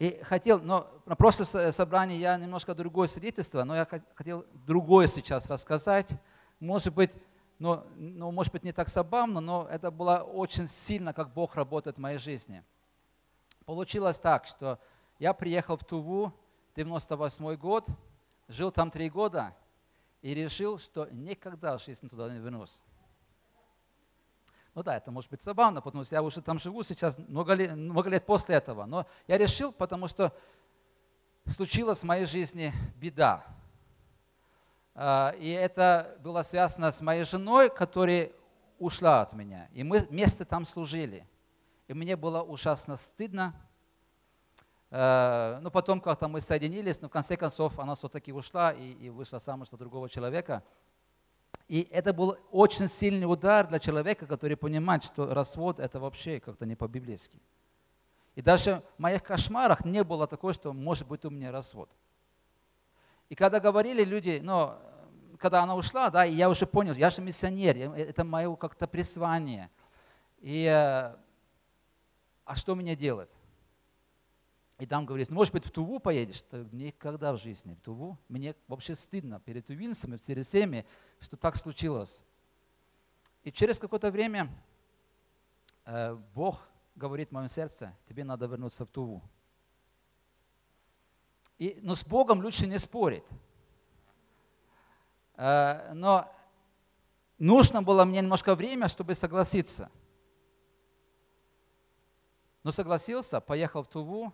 И хотел, но на прошлое собрание я немножко другое свидетельство, но я хотел другое сейчас рассказать. Может быть, но, ну, может быть, не так забавно, но это было очень сильно, как Бог работает в моей жизни. Получилось так, что я приехал в Туву, 98 год, жил там три года и решил, что никогда в жизни туда не вернусь. Ну да, это может быть забавно, потому что я уже там живу сейчас много лет, много лет после этого. Но я решил, потому что случилась в моей жизни беда. А, и это было связано с моей женой, которая ушла от меня. И мы вместе там служили. И мне было ужасно стыдно. А, но потом как-то мы соединились, но в конце концов она все-таки ушла и, и вышла замуж за другого человека. И это был очень сильный удар для человека, который понимает, что развод это вообще как-то не по-библейски. И даже в моих кошмарах не было такого, что может быть у меня развод. И когда говорили люди, ну, когда она ушла, да, я уже понял, я же миссионер, это мое как-то призвание. И э, а что мне делать? И там говорится, ну, может быть, в Туву поедешь? Да никогда в жизни в Туву. Мне вообще стыдно перед тувинцами, перед всеми, что так случилось. И через какое-то время э, Бог говорит в моем сердце, тебе надо вернуться в Туву. И, но с Богом лучше не спорить. Э, но нужно было мне немножко время, чтобы согласиться. Но согласился, поехал в Туву,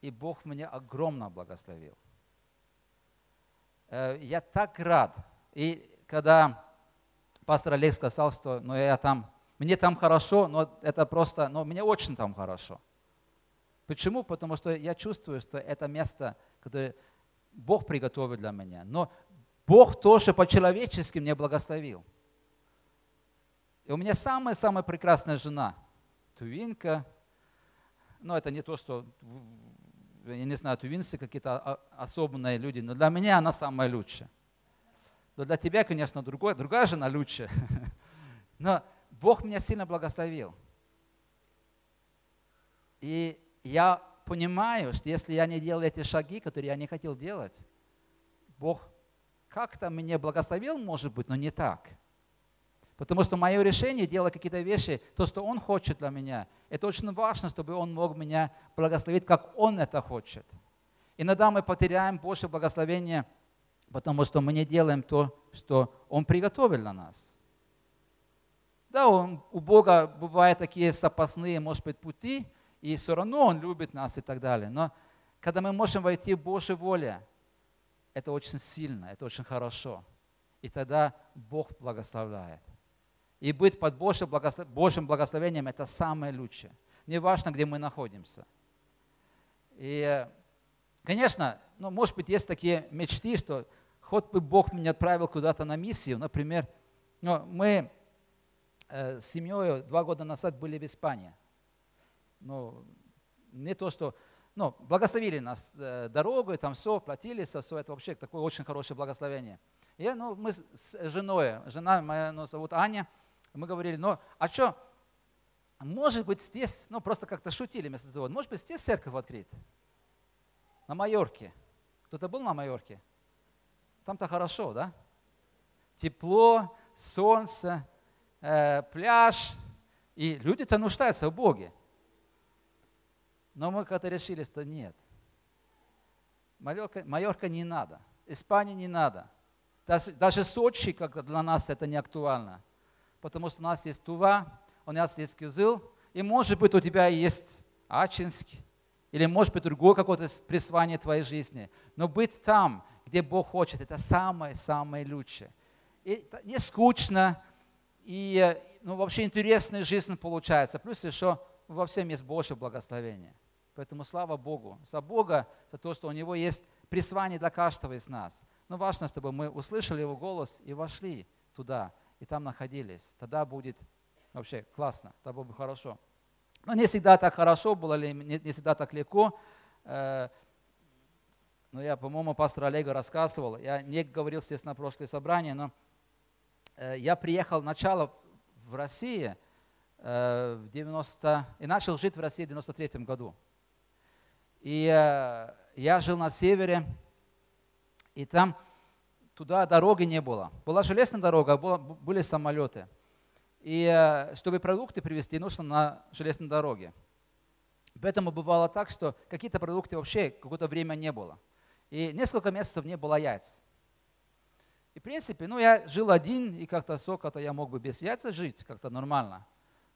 и Бог меня огромно благословил. Э, я так рад. И когда пастор Олег сказал, что ну, я там, мне там хорошо, но это просто, но мне очень там хорошо. Почему? Потому что я чувствую, что это место, которое Бог приготовил для меня. Но Бог тоже по-человечески мне благословил. И у меня самая-самая прекрасная жена, Тувинка. Но это не то, что я не знаю, тувинцы какие-то особенные люди, но для меня она самая лучшая. Но для тебя, конечно, другой, другая жена лучше. Но Бог меня сильно благословил. И я понимаю, что если я не делал эти шаги, которые я не хотел делать, Бог как-то меня благословил, может быть, но не так – Потому что мое решение делать какие-то вещи, то, что Он хочет для меня, это очень важно, чтобы Он мог меня благословить, как Он это хочет. Иногда мы потеряем больше благословения, потому что мы не делаем то, что Он приготовил для нас. Да, он, у Бога бывают такие запасные, может быть, пути, и все равно Он любит нас и так далее. Но когда мы можем войти в Божью волю, это очень сильно, это очень хорошо. И тогда Бог благословляет. И быть под Божьим, благослов... Божьим благословением – это самое лучшее. Не важно, где мы находимся. И, конечно, ну, может быть, есть такие мечты, что хоть бы Бог меня отправил куда-то на миссию. Например, ну, мы э, с семьей два года назад были в Испании. Ну, не то, что ну, благословили нас э, дорогой, там все, платили, все, это вообще такое очень хорошее благословение. И ну, мы с женой, жена моя ну, зовут Аня – мы говорили, ну а что, может быть здесь, ну просто как-то шутили вместо завода, может быть здесь церковь открыть? На Майорке. Кто-то был на Майорке? Там-то хорошо, да? Тепло, солнце, э, пляж. И люди-то нуждаются в Боге. Но мы как-то решили, что нет. Майорка, Майорка не надо. Испания не надо. Даже, даже Сочи как для нас это не актуально потому что у нас есть Тува, у нас есть Кизыл, и может быть у тебя есть Ачинск, или может быть другое какое-то призвание твоей жизни. Но быть там, где Бог хочет, это самое-самое лучшее. И не скучно, и ну, вообще интересная жизнь получается. Плюс еще во всем есть Божье благословение. Поэтому слава Богу за Бога, за то, что у Него есть призвание для каждого из нас. Но важно, чтобы мы услышали Его голос и вошли туда и там находились. Тогда будет вообще классно, тогда бы хорошо. Но не всегда так хорошо было, не, не всегда так легко. Э, но я, по-моему, пастор Олега рассказывал, я не говорил здесь на прошлое собрание, но э, я приехал начало в России э, в 90, и начал жить в России в 93 году. И я жил на севере, и там туда дороги не было. Была железная дорога, а были самолеты. И э, чтобы продукты привезти, нужно на железной дороге. Поэтому бывало так, что какие-то продукты вообще какое-то время не было. И несколько месяцев не было яиц. И в принципе, ну я жил один, и как-то сколько-то я мог бы без яйца жить, как-то нормально.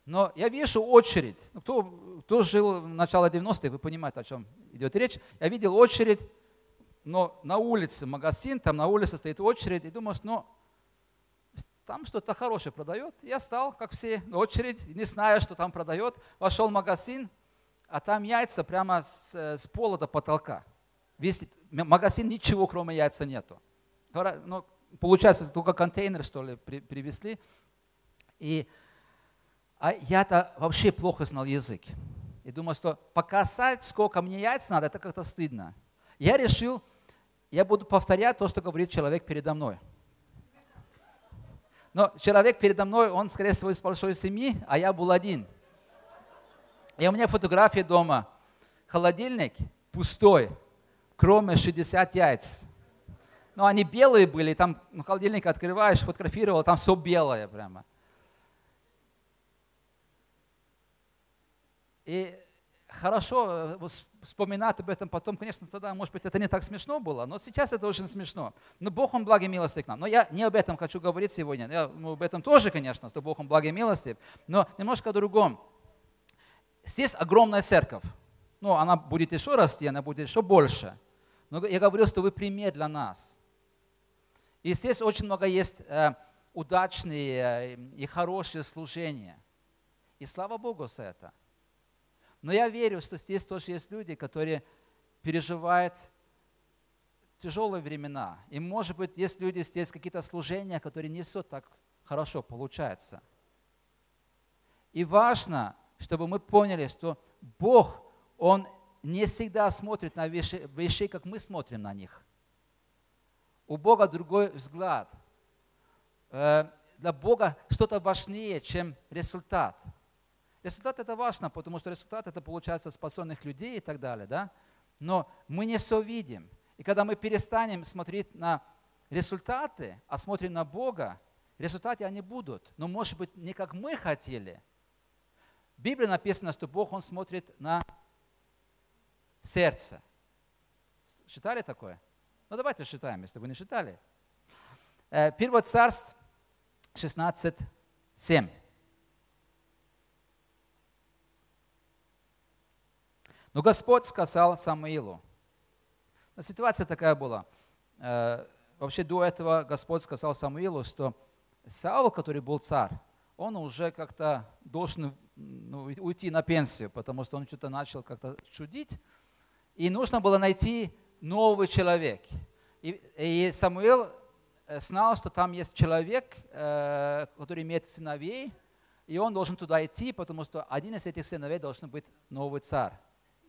Но я вижу очередь. Ну, кто, кто жил в начало 90-х, вы понимаете, о чем идет речь. Я видел очередь, но на улице магазин, там на улице стоит очередь, и думаешь, ну, там что-то хорошее продает. Я стал, как все, на очередь, не зная, что там продает. Вошел в магазин, а там яйца прямо с, с пола до потолка. Весь магазин ничего, кроме яйца нету. Ну, получается, только контейнер, что ли, при, привезли. И а я-то вообще плохо знал язык. И думал, что показать, сколько мне яиц надо, это как-то стыдно. Я решил, я буду повторять то, что говорит человек передо мной. Но человек передо мной, он, скорее всего, из большой семьи, а я был один. И у меня фотографии дома. Холодильник пустой, кроме 60 яиц. Ну, они белые были, там ну, холодильник открываешь, фотографировал, там все белое прямо. И хорошо э, вспоминать об этом потом, конечно, тогда, может быть, это не так смешно было, но сейчас это очень смешно. Но Бог, Он благой милости к нам. Но я не об этом хочу говорить сегодня. Я ну, об этом тоже, конечно, что Бог, Он благой милости, но немножко о другом. Здесь огромная церковь. Ну, она будет еще расти, она будет еще больше. Но я говорил, что вы пример для нас. И здесь очень много есть э, удачные э, и хорошие служения. И слава Богу за это. Но я верю, что здесь тоже есть люди, которые переживают тяжелые времена. И может быть, есть люди здесь, какие-то служения, которые не все так хорошо получается. И важно, чтобы мы поняли, что Бог, Он не всегда смотрит на вещи, вещи, как мы смотрим на них. У Бога другой взгляд. Э, для Бога что-то важнее, чем результат. Результат это важно, потому что результат это получается спасенных людей и так далее, да? Но мы не все видим. И когда мы перестанем смотреть на результаты, а смотрим на Бога, результаты они будут, но может быть не как мы хотели. В Библии написано, что Бог, Он смотрит на сердце. Читали такое? Ну давайте считаем, если вы не читали. Э, Первое царство 16, 7. Но Господь сказал Самуилу. Но ситуация такая была. Э, вообще до этого Господь сказал Самуилу, что Саул, который был царь, он уже как-то должен ну, уйти на пенсию, потому что он что-то начал как-то чудить. И нужно было найти новый человек. И, и Самуил э, знал, что там есть человек, э, который имеет сыновей, и он должен туда идти, потому что один из этих сыновей должен быть новый царь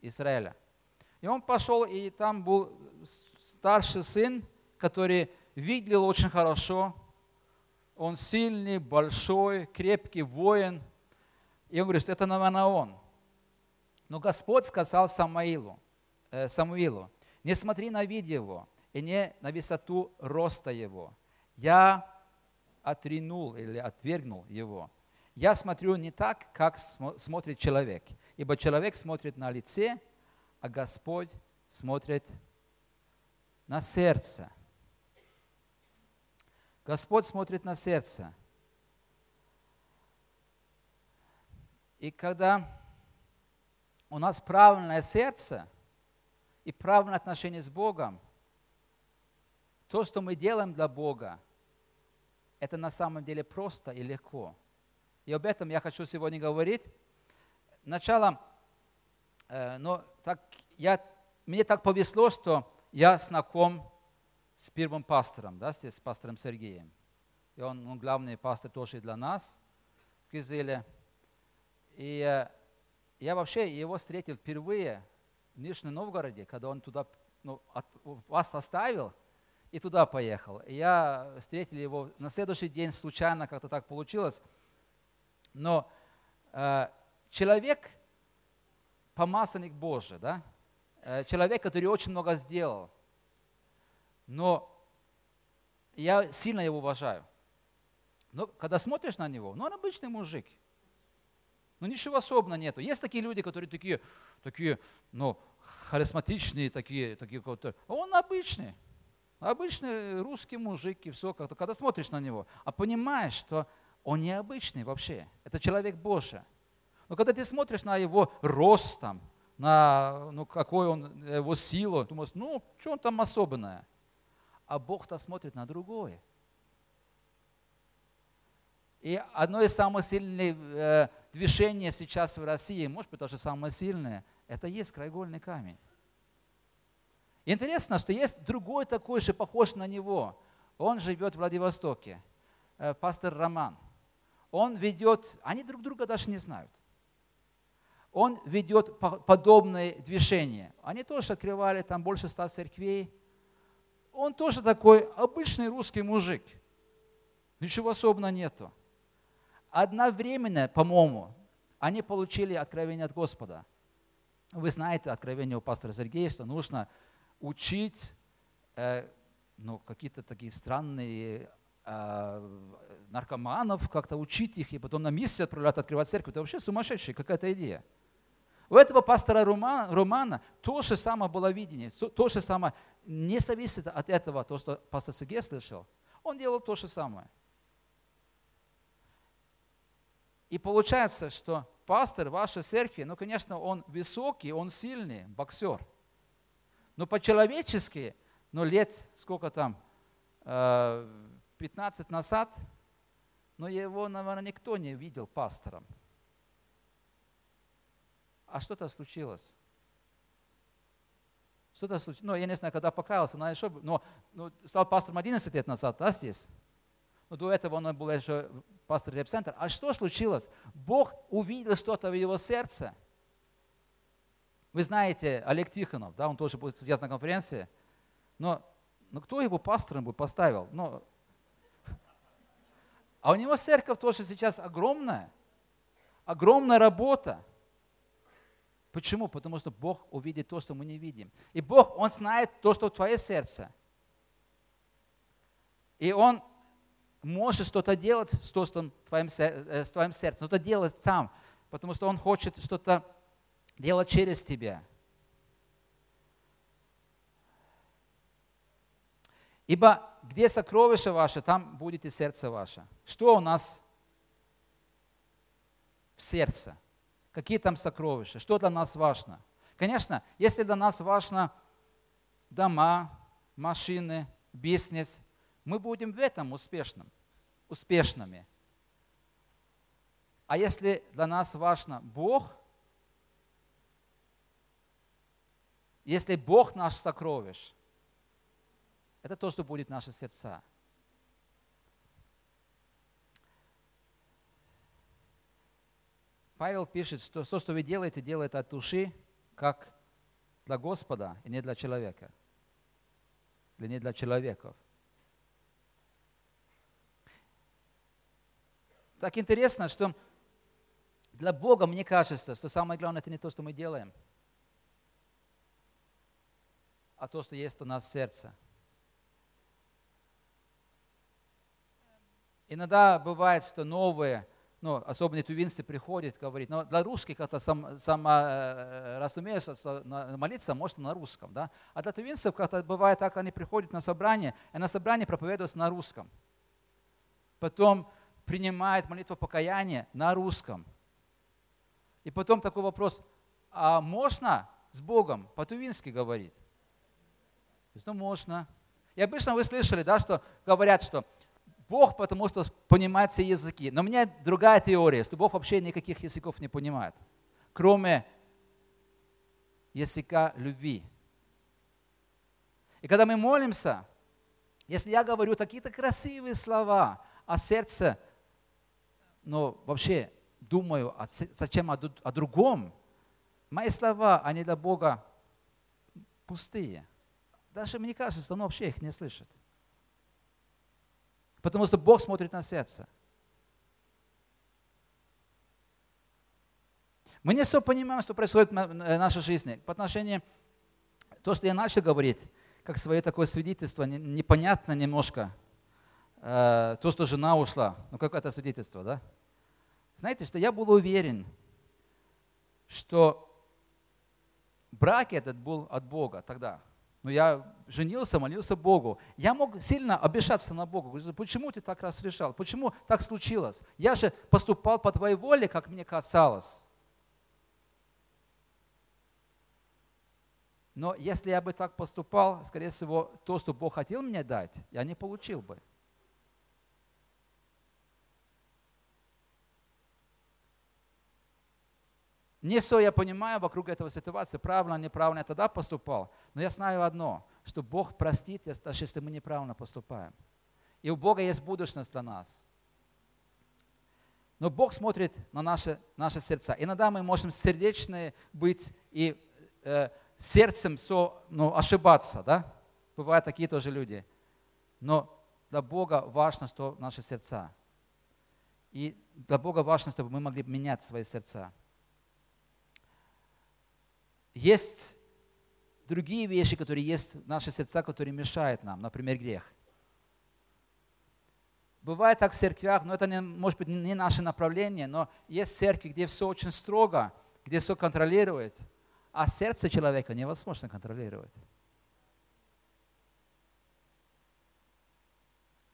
Израиля. И он пошел, и там был старший сын, который видел очень хорошо. Он сильный, большой, крепкий воин. И он говорит, что это, наверное, он. Но Господь сказал Самуилу, э, Самуилу, не смотри на вид его и не на высоту роста его. Я отринул или отвергнул его. Я смотрю не так, как смотрит человек. Ибо человек смотрит на лице, а Господь смотрит на сердце. Господь смотрит на сердце. И когда у нас правильное сердце, и правильное отношение с Богом, то, что мы делаем для Бога, это на самом деле просто и легко. И об этом я хочу сегодня говорить. Начало, э, но так, я, мне так повезло, что я знаком с первым пастором, да, с пастором Сергеем. И он, он главный пастор тоже для нас в Кизеле. И э, я вообще его встретил впервые в Нижнем Новгороде, когда он туда ну, от, вас оставил и туда поехал. И я встретил его на следующий день, случайно как-то так получилось. Но э, человек, помазанник Божий, да, э, человек, который очень много сделал. Но я сильно его уважаю. Но когда смотришь на него, ну он обычный мужик. Ну ничего особенного нету. Есть такие люди, которые такие, такие, ну, харизматичные, такие, такие какого-то. Он обычный. Обычный русский мужик и все как-то. Когда смотришь на него, а понимаешь, что он необычный вообще. Это человек Божий. Но когда ты смотришь на его рост, там, на ну, какой он, его силу, думаешь, ну, что он там особенное? А Бог-то смотрит на другое. И одно из самых сильных э, движений сейчас в России, может быть, даже самое сильное, это есть краеугольный камень. Интересно, что есть другой такой же, похож на него. Он живет в Владивостоке, э, пастор Роман. Он ведет, они друг друга даже не знают. Он ведет подобные движения. Они тоже открывали там больше ста церквей. Он тоже такой обычный русский мужик. Ничего особенного нету. Одновременно, по-моему, они получили откровение от Господа. Вы знаете откровение у пастора Сергея, что нужно учить э, ну, какие-то такие странные э, наркоманов, как-то учить их, и потом на миссию отправлять открывать церковь. Это вообще сумасшедшая какая-то идея. У этого пастора Романа, Романа то же самое было видение, то же самое, не зависит от этого, то, что пастор Сергей слышал. Он делал то же самое. И получается, что пастор вашей церкви, ну, конечно, он высокий, он сильный, боксер. Но по-человечески, ну, лет сколько там, 15 э, назад, но его, наверное, никто не видел пастором. А что-то случилось. Что-то случилось. Ну, я не знаю, когда покаялся, но, еще, но, но стал пастором 11 лет назад, да, здесь? Но до этого он был еще пастор репцентр. А что случилось? Бог увидел что-то в его сердце. Вы знаете, Олег Тихонов, да, он тоже будет сейчас на конференции. Но, но кто его пастором бы поставил? Но, а у него церковь тоже сейчас огромная. Огромная работа. Почему? Потому что Бог увидит то, что мы не видим. И Бог, Он знает то, что в твое сердце. И Он может что-то делать с, то, что твоим, э, с твоим сердцем, что-то делать сам, потому что Он хочет что-то делать через тебя. Ибо где сокровище ваше, там будет и сердце ваше. Что у нас в сердце? Какие там сокровища? Что для нас важно? Конечно, если для нас важно дома, машины, бизнес, мы будем в этом успешным, успешными. А если для нас важно Бог, если Бог наш сокровищ, это то, что будет наши сердца. Павел пишет, что все, что вы делаете, делаете от души, как для Господа и не для человека. Или не для человеков. Так интересно, что для Бога, мне кажется, что самое главное, это не то, что мы делаем, а то, что есть у нас в сердце. Иногда бывает, что новые, ну, особенно тувинцы приходят, говорит, но для русских это сам, само э, разумеется, молиться можно на русском, да? А для тувинцев как-то бывает так, они приходят на собрание, и на собрании проповедуются на русском. Потом принимает молитву покаяния на русском. И потом такой вопрос, а можно с Богом по-тувински говорить? Ну, можно. И обычно вы слышали, да, что говорят, что Бог, потому что понимает все языки. Но у меня другая теория, что Бог вообще никаких языков не понимает, кроме языка любви. И когда мы молимся, если я говорю какие-то красивые слова, а сердце но вообще думаю, а зачем о, о другом, мои слова, они для Бога пустые. Даже мне кажется, он вообще их не слышит. Потому что Бог смотрит на сердце. Мы не все понимаем, что происходит в нашей жизни по отношению То, что я начал говорить, как свое такое свидетельство, непонятно немножко, э, то, что жена ушла, ну как это свидетельство, да? Знаете, что я был уверен, что брак этот был от Бога тогда. Но я женился, молился Богу. Я мог сильно обижаться на Бога. Почему ты так раз решал? Почему так случилось? Я же поступал по твоей воле, как мне касалось. Но если я бы так поступал, скорее всего, то, что Бог хотел мне дать, я не получил бы. Не все я понимаю вокруг этого ситуации, правильно, неправильно я тогда поступал. Но я знаю одно, что Бог простит, даже если мы неправильно поступаем. И у Бога есть будущность для нас. Но Бог смотрит на наши, наши сердца. Иногда мы можем сердечные быть и э, сердцем все, ну, ошибаться. Да? Бывают такие тоже люди. Но для Бога важно, что наши сердца. И для Бога важно, чтобы мы могли менять свои сердца. Есть другие вещи, которые есть в наших сердцах, которые мешают нам, например, грех. Бывает так в церквях, но это не, может быть не наше направление, но есть церкви, где все очень строго, где все контролирует, а сердце человека невозможно контролировать.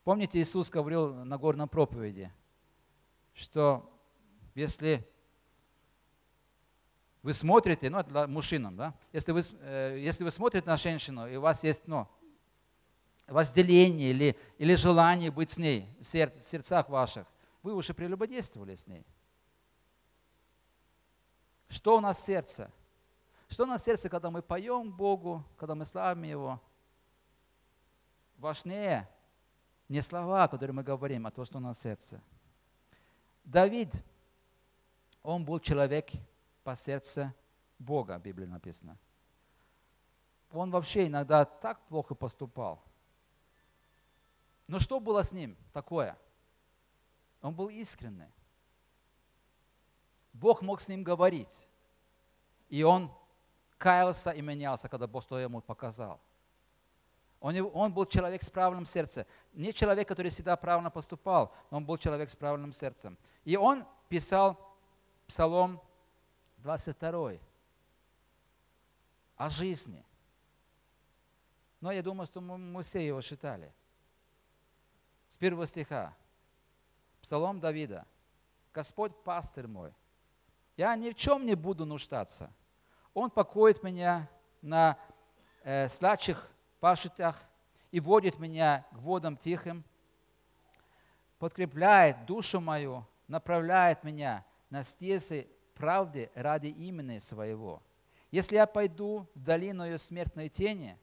Помните, Иисус говорил на горном проповеди, что если вы смотрите, ну, это для мужчинам, да, если вы, э, если вы смотрите на женщину, и у вас есть, ну, возделение или, или желание быть с ней в сердцах ваших, вы уже прелюбодействовали с ней. Что у нас сердце? Что у нас сердце, когда мы поем Богу, когда мы славим Его? Важнее не слова, которые мы говорим, а то, что у нас сердце. Давид, он был человек, по сердцу Бога, в Библии написано. Он вообще иногда так плохо поступал. Но что было с ним такое? Он был искренний. Бог мог с ним говорить. И он каялся и менялся, когда Бог что ему показал. Он, он был человек с правильным сердцем. Не человек, который всегда правильно поступал, но он был человек с правильным сердцем. И он писал псалом 22 о жизни. Но я думаю, что мы все его читали. С первого стиха. Псалом Давида. Господь пастырь мой. Я ни в чем не буду нуждаться. Он покоит меня на э, сладчих пашитах и водит меня к водам тихим, подкрепляет душу мою, направляет меня на стези правды ради имени своего. Если я пойду в долину ее смертной тени,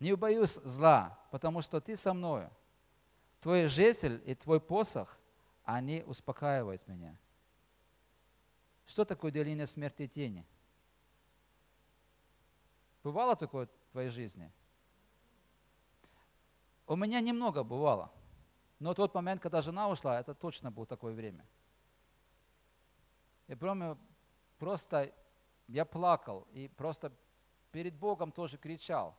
не убоюсь зла, потому что ты со мною. Твой жезл и твой посох, они успокаивают меня. Что такое долина смерти и тени? Бывало такое в твоей жизни? У меня немного бывало. Но тот момент, когда жена ушла, это точно было такое время – и помню, просто я плакал и просто перед Богом тоже кричал.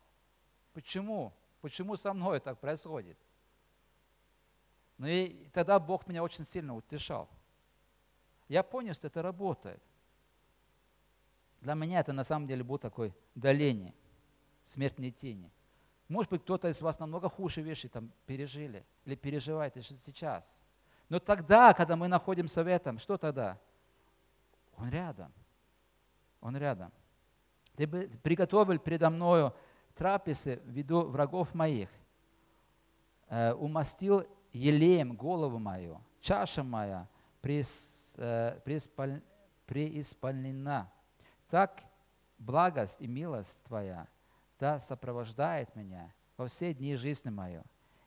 Почему? Почему со мной так происходит? Ну и тогда Бог меня очень сильно утешал. Я понял, что это работает. Для меня это на самом деле было такое доление, смертной тени. Может быть, кто-то из вас намного хуже вещи там пережили или переживает сейчас. Но тогда, когда мы находимся в этом, что тогда? Он рядом. Он рядом. Ты приготовил передо мною трапезы в врагов моих. Э, умастил елеем голову мою. Чаша моя э, преисполнена. Так благость и милость Твоя да сопровождает меня во все дни жизни мою.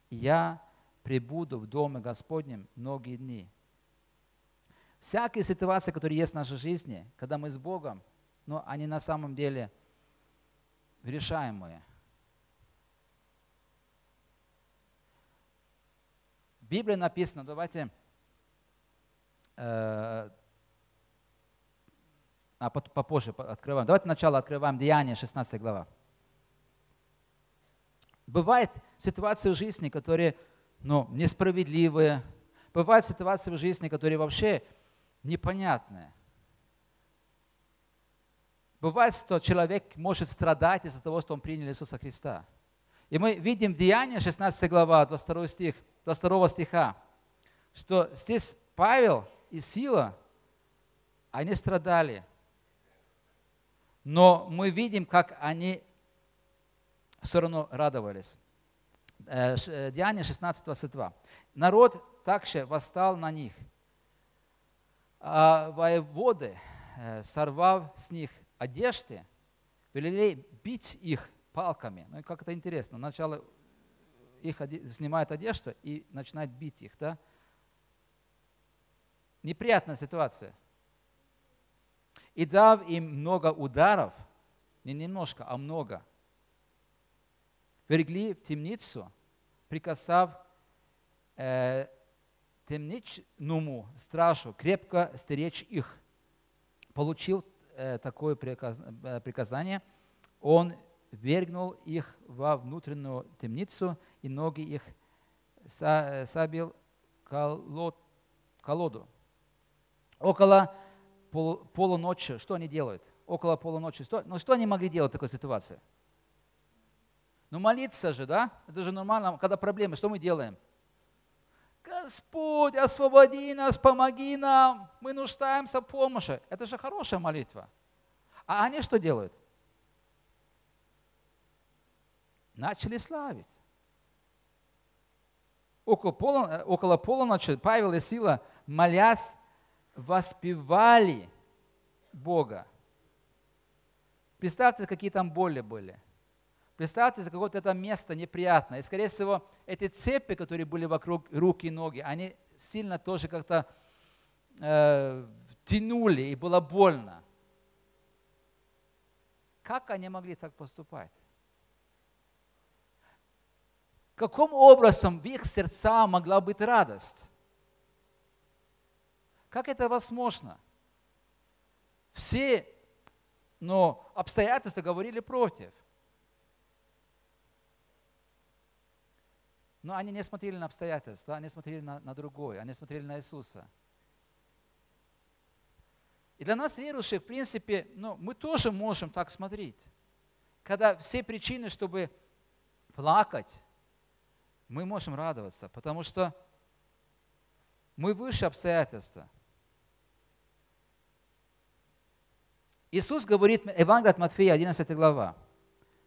И я пребуду в Доме Господнем многие дни. Всякие ситуации, которые есть в нашей жизни, когда мы с Богом, но они на самом деле решаемые. В Библии написано, давайте э, а попозже открываем. Давайте сначала открываем Деяние, 16 глава. Бывают ситуации в жизни, которые ну, несправедливые. Бывают ситуации в жизни, которые вообще непонятные. Бывает, что человек может страдать из-за того, что он принял Иисуса Христа. И мы видим в Деянии 16 глава, 22 стих, 22 стиха, что здесь Павел и Сила, они страдали. Но мы видим, как они все равно радовались. Деяние 16, 22. Народ также восстал на них. А воеводы, э, сорвав с них одежды, велели бить их палками. Ну и как это интересно. Сначала их снимают одежду и начинают бить их. Да? Неприятная ситуация. И дав им много ударов, не немножко, а много, вергли в темницу, приказав э, темничному стражу крепко стеречь их. Получил э, такое приказ, э, приказание, он вергнул их во внутреннюю темницу, и ноги их сабил колод, колоду. Около пол, полуночи, что они делают? Около полуночи. Что, ну что они могли делать в такой ситуации? Ну молиться же, да? Это же нормально, когда проблемы, что мы делаем? Господь, освободи нас, помоги нам, мы нуждаемся в помощи. Это же хорошая молитва. А они что делают? Начали славить. Около, полу, около полуночи Павел и Сила, молясь, воспевали Бога. Представьте, какие там боли были. Представьте, за какое-то это место неприятное. И, скорее всего, эти цепи, которые были вокруг рук и ноги, они сильно тоже как-то э, тянули, и было больно. Как они могли так поступать? Каким образом в их сердца могла быть радость? Как это возможно? Все но обстоятельства говорили против. Но они не смотрели на обстоятельства, они смотрели на, на другое, они смотрели на Иисуса. И для нас, верующих, в принципе, ну, мы тоже можем так смотреть. Когда все причины, чтобы плакать, мы можем радоваться, потому что мы выше обстоятельства – Иисус говорит, Евангелие от Матфея, 11 глава,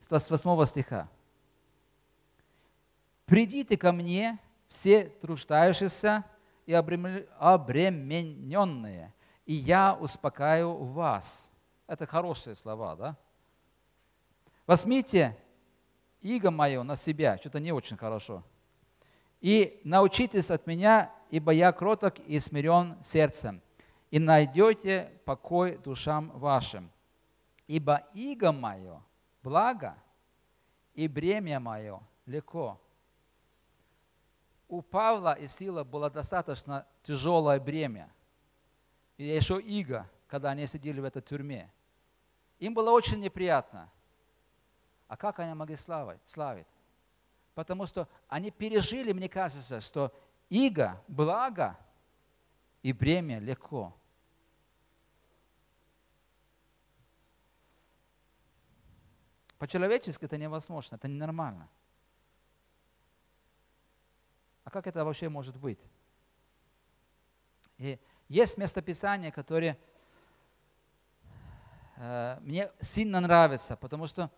с 28 стиха. «Придите ко мне, все труждающиеся и обремененные, и я успокаю вас». Это хорошие слова, да? Возьмите иго мое на себя, что-то не очень хорошо. И научитесь от меня, ибо я кроток и смирен сердцем, и найдете покой душам вашим. Ибо иго мое благо, и бремя мое легко. У Павла и Сила было достаточно тяжелое бремя. И еще иго, когда они сидели в этой тюрьме. Им было очень неприятно. А как они могли славить? славить? Потому что они пережили, мне кажется, что иго, благо и бремя легко. По-человечески это невозможно, это ненормально. А как это вообще может быть? И есть местописания, которые э, мне сильно нравятся, потому что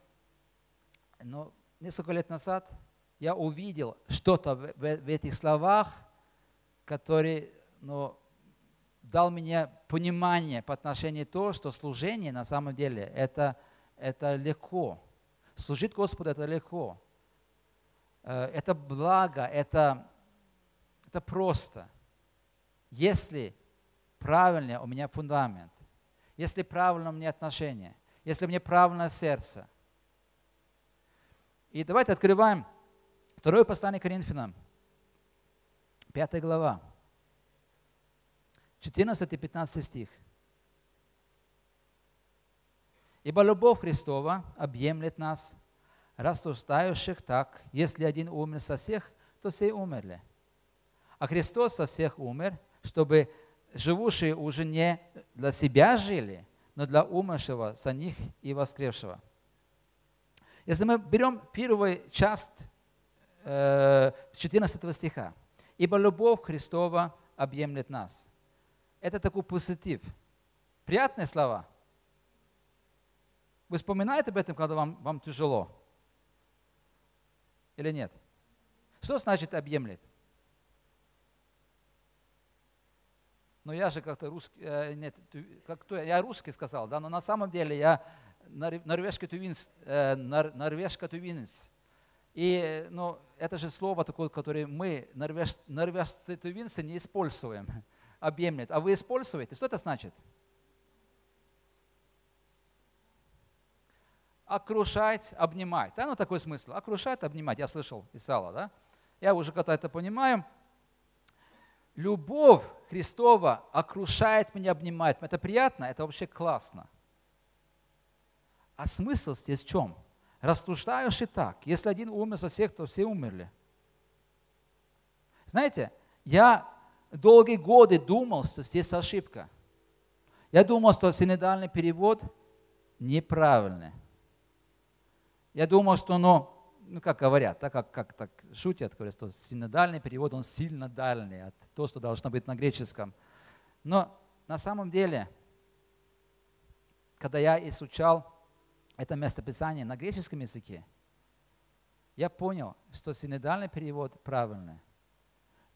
ну, несколько лет назад я увидел что-то в, в, в этих словах, который ну, дал мне понимание по отношению к тому, что служение на самом деле это, это легко. Служить Господу это легко. Э, это благо, это, это просто. Если правильно у меня фундамент, если правильно у меня отношения, если у меня правильное сердце. И давайте открываем второе послание Коринфянам, пятая глава, 14 и 15 стих. Ибо любовь Христова объемлет нас, рассуждающих так, если один умер со всех, то все умерли. А Христос со всех умер, чтобы живущие уже не для себя жили, но для умершего за них и воскресшего. Если мы берем первую часть 14 э, стиха, «Ибо любовь Христова объемлет нас». Это такой позитив. Приятные слова. Вы вспоминаете об этом, когда вам, вам тяжело? Или нет? Что значит объемлет? Но я же как-то русский, э, нет, как то, я русский сказал, да, но на самом деле я норвежский тувинс, э, норвежка тувинец. И ну, это же слово такое, которое мы, норвеж, норвежцы тувинцы, не используем. Объемлет. А вы используете? Что это значит? Окружать, обнимать. Да, ну такой смысл. Окружать, обнимать. Я слышал из сала, да? Я уже когда это понимаю. Любовь Христова окружает меня, обнимает. Это приятно, это вообще классно. А смысл здесь в чем? Рассуждаешь и так. Если один умер за всех, то все умерли. Знаете, я долгие годы думал, что здесь ошибка. Я думал, что синодальный перевод неправильный. Я думал, что, ну, ну как говорят, так как, как так шутят, говорят, что синодальный перевод, он сильно дальний от того, что должно быть на греческом. Но на самом деле, когда я изучал это местописание на греческом языке, я понял, что синодальный перевод правильный.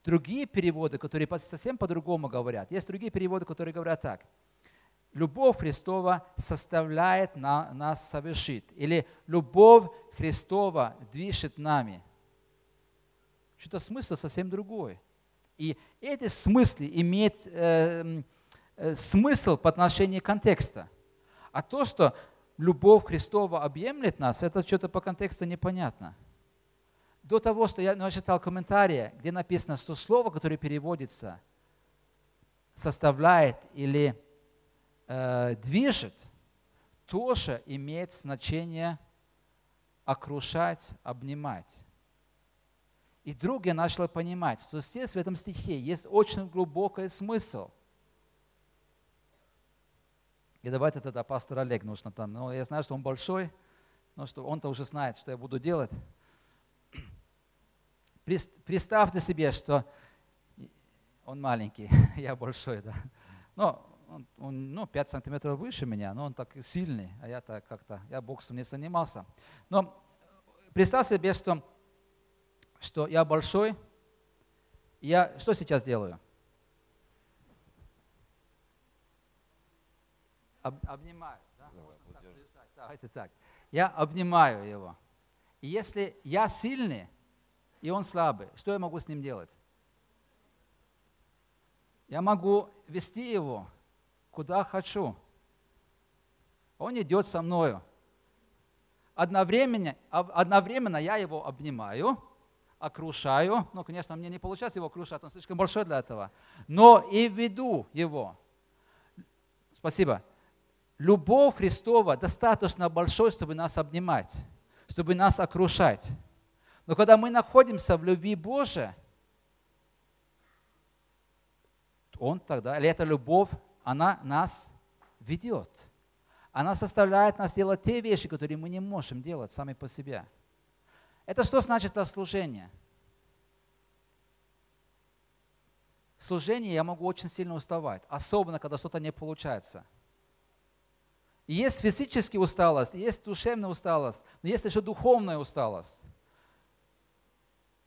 Другие переводы, которые совсем по-другому говорят, есть другие переводы, которые говорят так. Любовь Христова составляет на, нас совершит. Или любовь Христова движет нами. Что-то смысл совсем другой. И эти смыслы имеют э, э, смысл по отношению контекста. А то, что любовь Христова объемлет нас, это что-то по контексту непонятно. До того, что я, ну, я читал комментарии, где написано, что слово, которое переводится, составляет или э, движет, тоже имеет значение окружать, обнимать. И вдруг я начал понимать, что здесь в этом стихе есть очень глубокий смысл – и давайте тогда пастор Олег нужно там. Ну, я знаю, что он большой, но что он-то уже знает, что я буду делать. Представьте себе, что он маленький, я большой, да. Но он, он ну, 5 сантиметров выше меня, но он так сильный, а я-то как-то, я боксом не занимался. Но представь себе, что, что я большой, я что сейчас делаю? об, обнимаю. Да? Давай, так, так. Я обнимаю его. И если я сильный, и он слабый, что я могу с ним делать? Я могу вести его куда хочу. Он идет со мною. Одновременно, одновременно я его обнимаю, окружаю. Ну, конечно, мне не получается его окружать, он слишком большой для этого. Но и веду его. Спасибо любовь Христова достаточно большой, чтобы нас обнимать, чтобы нас окружать. Но когда мы находимся в любви Божией, Он тогда, или эта любовь, она нас ведет. Она составляет нас делать те вещи, которые мы не можем делать сами по себе. Это что значит это служение? В служении я могу очень сильно уставать, особенно когда что-то не получается – есть физическая усталость, есть душевная усталость, но есть еще духовная усталость.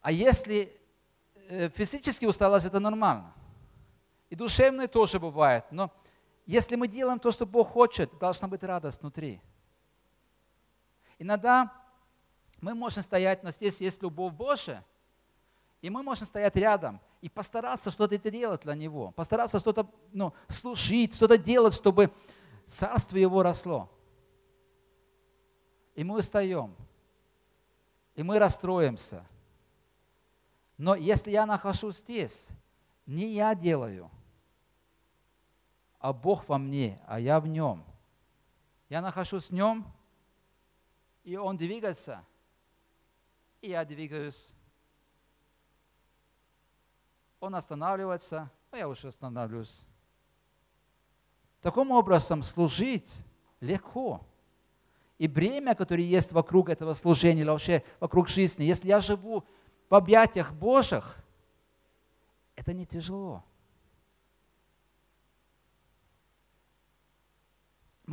А если э, физическая усталость, это нормально. И душевная тоже бывает. Но если мы делаем то, что Бог хочет, должна быть радость внутри. Иногда мы можем стоять, но здесь есть любовь Божия, и мы можем стоять рядом и постараться что-то делать для Него, постараться что-то ну, служить, что-то делать, чтобы царство его росло. И мы устаем. И мы расстроимся. Но если я нахожусь здесь, не я делаю, а Бог во мне, а я в нем. Я нахожусь в нем, и он двигается, и я двигаюсь. Он останавливается, а я уже останавливаюсь. Таким образом, служить легко. И бремя, которое есть вокруг этого служения, или вообще вокруг жизни, если я живу в объятиях Божьих, это не тяжело.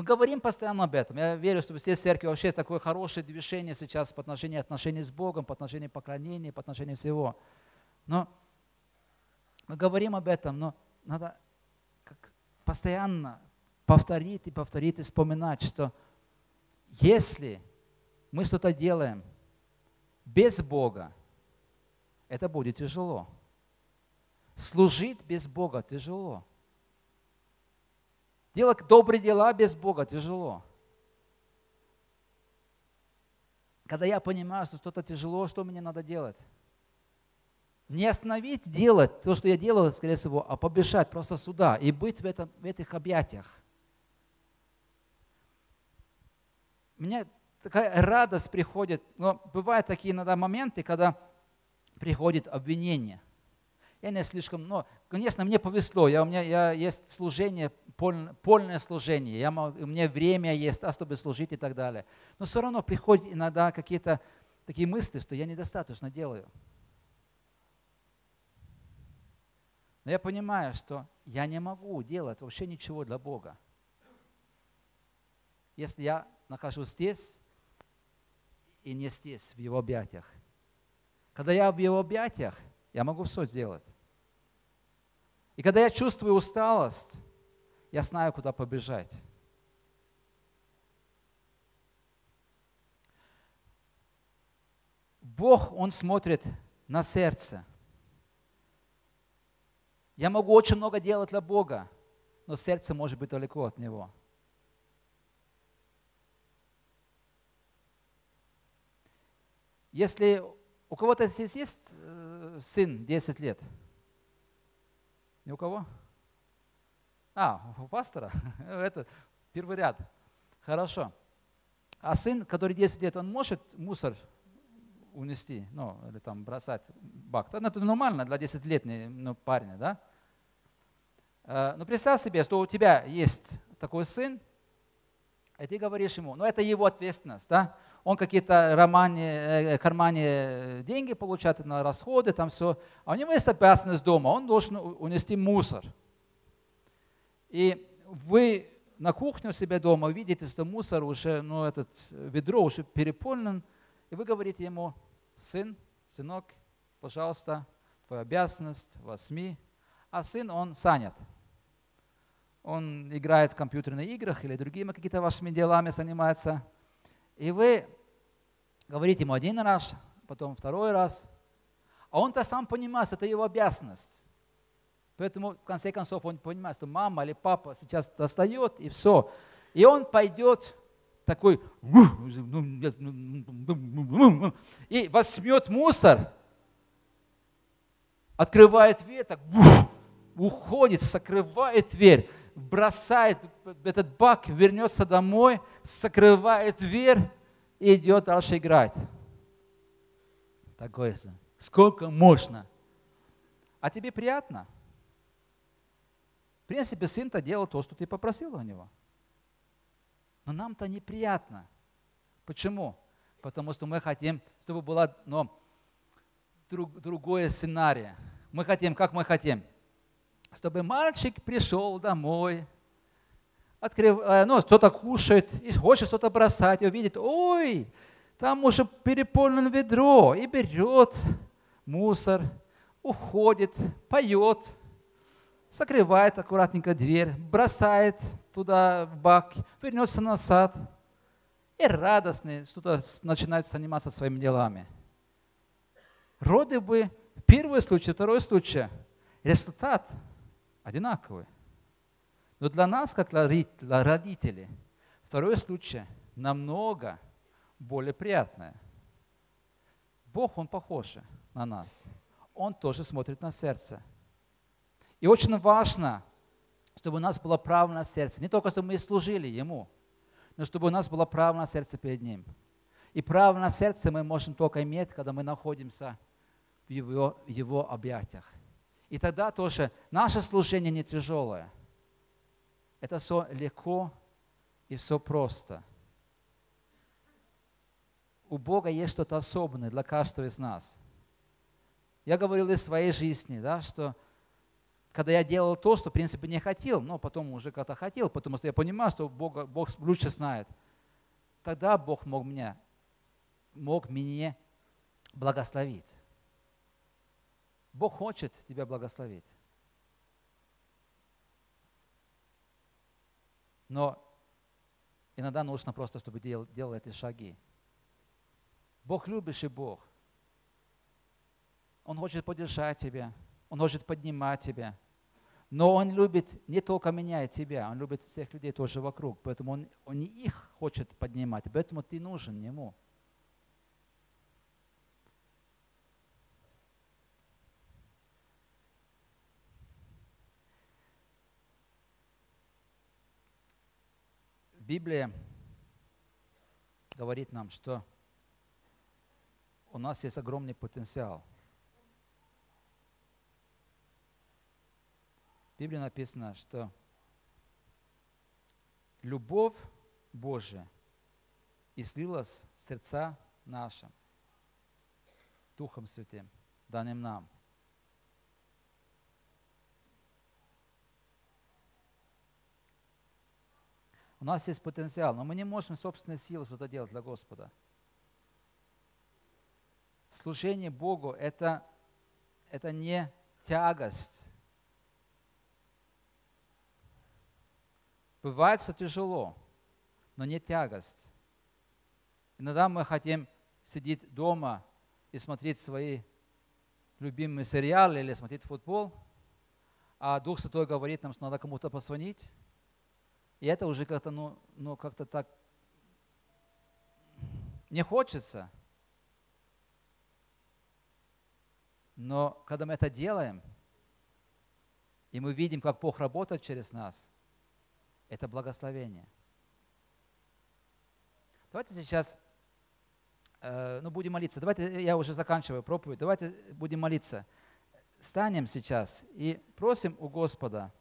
Мы говорим постоянно об этом. Я верю, что все церкви вообще такое хорошее движение сейчас по отношению отношений с Богом, по отношению поклонения, по отношению всего. Но мы говорим об этом, но надо постоянно повторить и повторить и вспоминать, что если мы что-то делаем без Бога, это будет тяжело. Служить без Бога тяжело. Делать добрые дела без Бога тяжело. Когда я понимаю, что что-то тяжело, что мне надо делать? Не остановить делать то, что я делаю, скорее всего, а побежать просто сюда и быть в, этом, в этих объятиях. У меня такая радость приходит, но бывают такие иногда моменты, когда приходит обвинение – я не слишком, но, конечно, мне повезло, я, у меня я, есть служение, полное, полное служение, я, у меня время есть, а чтобы служить и так далее. Но все равно приходят иногда какие-то такие мысли, что я недостаточно делаю. Но я понимаю, что я не могу делать вообще ничего для Бога. Если я нахожусь здесь и не здесь, в Его объятиях. Когда я в Его объятиях, я могу все сделать. И когда я чувствую усталость, я знаю, куда побежать. Бог, Он смотрит на сердце. Я могу очень много делать для Бога, но сердце может быть далеко от Него. Если у кого-то здесь есть э, сын 10 лет? Ни у кого? А, у пастора? Это первый ряд. Хорошо. А сын, который 10 лет, он может мусор унести, ну, или там бросать бак. Ну, это нормально для 10-летнего ну, парня, да? Э, но представь себе, что у тебя есть такой сын, и ты говоришь ему, ну это его ответственность, да? Он какие-то романе, э, кармане деньги получает на расходы, там все. А у него есть обязанность дома, он должен унести мусор. И вы на кухню себе дома видите, что мусор уже, ну, этот ведро уже переполнен, и вы говорите ему, сын, сынок, пожалуйста, твоя обязанность, восьми. А сын, он занят. Он играет в компьютерных играх или другими какими-то вашими делами занимается – и вы говорите ему один раз, потом второй раз, а он-то сам понимает, это его обязанность. Поэтому, в конце концов, он понимает, что мама или папа сейчас достает, и все. И он пойдет такой, и возьмет мусор, открывает дверь, так, уходит, закрывает дверь, бросает этот бак, вернется домой, закрывает дверь и идет дальше играть. Такое, сколько можно. А тебе приятно? В принципе, сын-то делал то, что ты попросил у него. Но нам-то неприятно. Почему? Потому что мы хотим, чтобы было ну, друг, другое сценарий. Мы хотим, как мы хотим? Чтобы мальчик пришел домой, открыв, э, ну, кто-то кушает и хочет что-то бросать, и увидит, ой, там уже переполнено ведро, и берет мусор, уходит, поет, закрывает аккуратненько дверь, бросает туда в бак, вернется назад, и радостный что-то начинает заниматься своими делами. Роды бы первый случай, второй случай, результат – одинаковые. Но для нас, как для родителей, второй случай намного более приятное. Бог, Он похож на нас. Он тоже смотрит на сердце. И очень важно, чтобы у нас было правильное сердце. Не только, чтобы мы служили Ему, но чтобы у нас было правое сердце перед Ним. И правое сердце мы можем только иметь, когда мы находимся в Его, в его объятиях. И тогда тоже наше служение не тяжелое. Это все легко и все просто. У Бога есть что-то особенное для каждого из нас. Я говорил из своей жизни, да, что когда я делал то, что в принципе не хотел, но потом уже как-то хотел, потому что я понимал, что Бог, Бог лучше знает, тогда Бог мог меня, мог меня благословить. Бог хочет тебя благословить. Но иногда нужно просто, чтобы делал, делал эти шаги. Бог любящий Бог. Он хочет поддержать тебя, Он хочет поднимать тебя. Но Он любит не только меня и тебя, Он любит всех людей тоже вокруг. Поэтому Он, он не их хочет поднимать, поэтому ты нужен Ему. Библия говорит нам, что у нас есть огромный потенциал. В Библии написано, что любовь Божия излилась в сердца нашим Духом Святым, данным нам – У нас есть потенциал, но мы не можем собственной силой что-то делать для Господа. Служение Богу это, – это не тягость. Бывает, что тяжело, но не тягость. Иногда мы хотим сидеть дома и смотреть свои любимые сериалы или смотреть футбол, а Дух Святой говорит нам, что надо кому-то позвонить, и это уже как-то, ну, ну как-то так не хочется. Но когда мы это делаем, и мы видим, как Бог работает через нас, это благословение. Давайте сейчас, э, ну, будем молиться. Давайте, я уже заканчиваю проповедь. Давайте будем молиться. Станем сейчас и просим у Господа –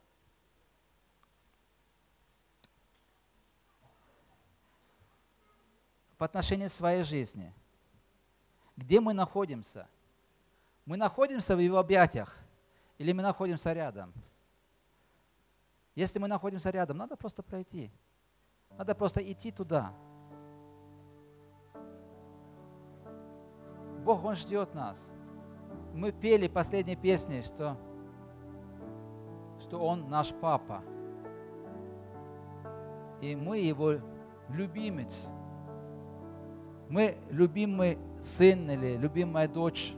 по отношению к своей жизни. Где мы находимся? Мы находимся в Его объятиях или мы находимся рядом? Если мы находимся рядом, надо просто пройти. Надо просто идти туда. Бог, Он ждет нас. Мы пели последние песни, что, что Он наш Папа. И мы Его любимец. Мы любимый сын или любимая дочь.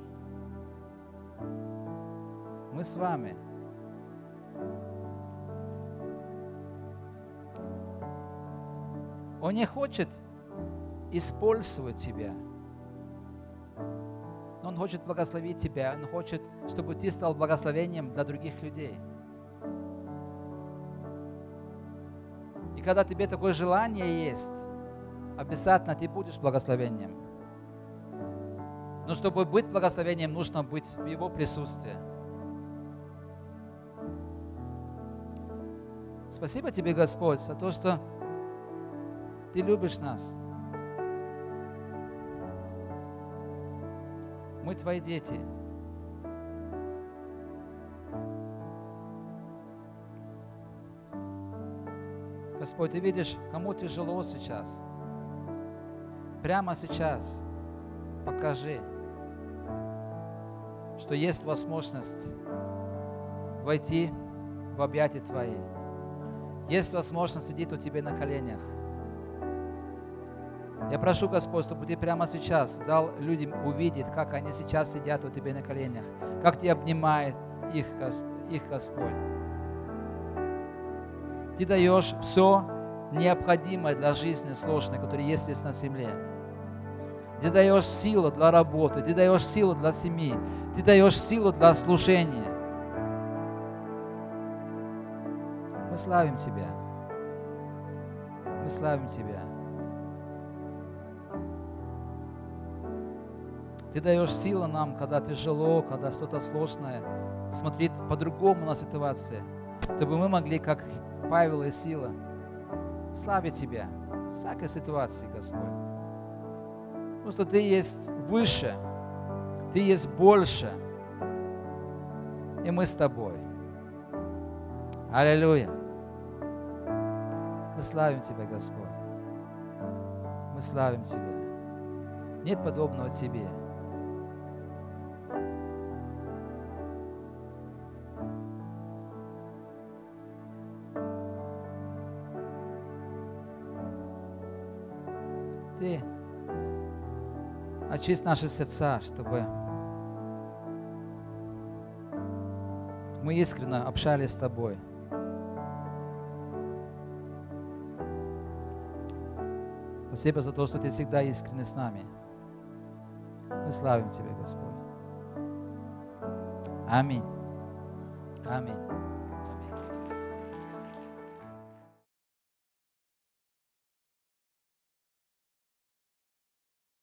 Мы с вами. Он не хочет использовать тебя. Но Он хочет благословить тебя. Он хочет, чтобы ты стал благословением для других людей. И когда тебе такое желание есть, обязательно ты будешь благословением. Но чтобы быть благословением, нужно быть в Его присутствии. Спасибо тебе, Господь, за то, что Ты любишь нас. Мы Твои дети. Господь, Ты видишь, кому тяжело сейчас – прямо сейчас покажи, что есть возможность войти в объятия Твои. Есть возможность сидеть у Тебя на коленях. Я прошу, Господь, чтобы Ты прямо сейчас дал людям увидеть, как они сейчас сидят у Тебя на коленях, как Ты обнимает их, их Господь. Ты даешь все необходимое для жизни сложной, которая есть здесь на земле. Ты даешь силу для работы, Ты даешь силу для семьи, Ты даешь силу для служения. Мы славим Тебя. Мы славим Тебя. Ты даешь силу нам, когда тяжело, когда что-то сложное, смотреть по-другому на ситуации, чтобы мы могли, как Павел и Сила, славить Тебя в всякой ситуации, Господь. Потому что Ты есть выше, Ты есть больше, и мы с Тобой. Аллилуйя. Мы славим Тебя, Господь. Мы славим Тебя. Нет подобного Тебе. Очисть наши сердца, чтобы мы искренне общались с Тобой. Спасибо за то, что Ты всегда искренне с нами. Мы славим Тебя, Господь. Аминь. Аминь.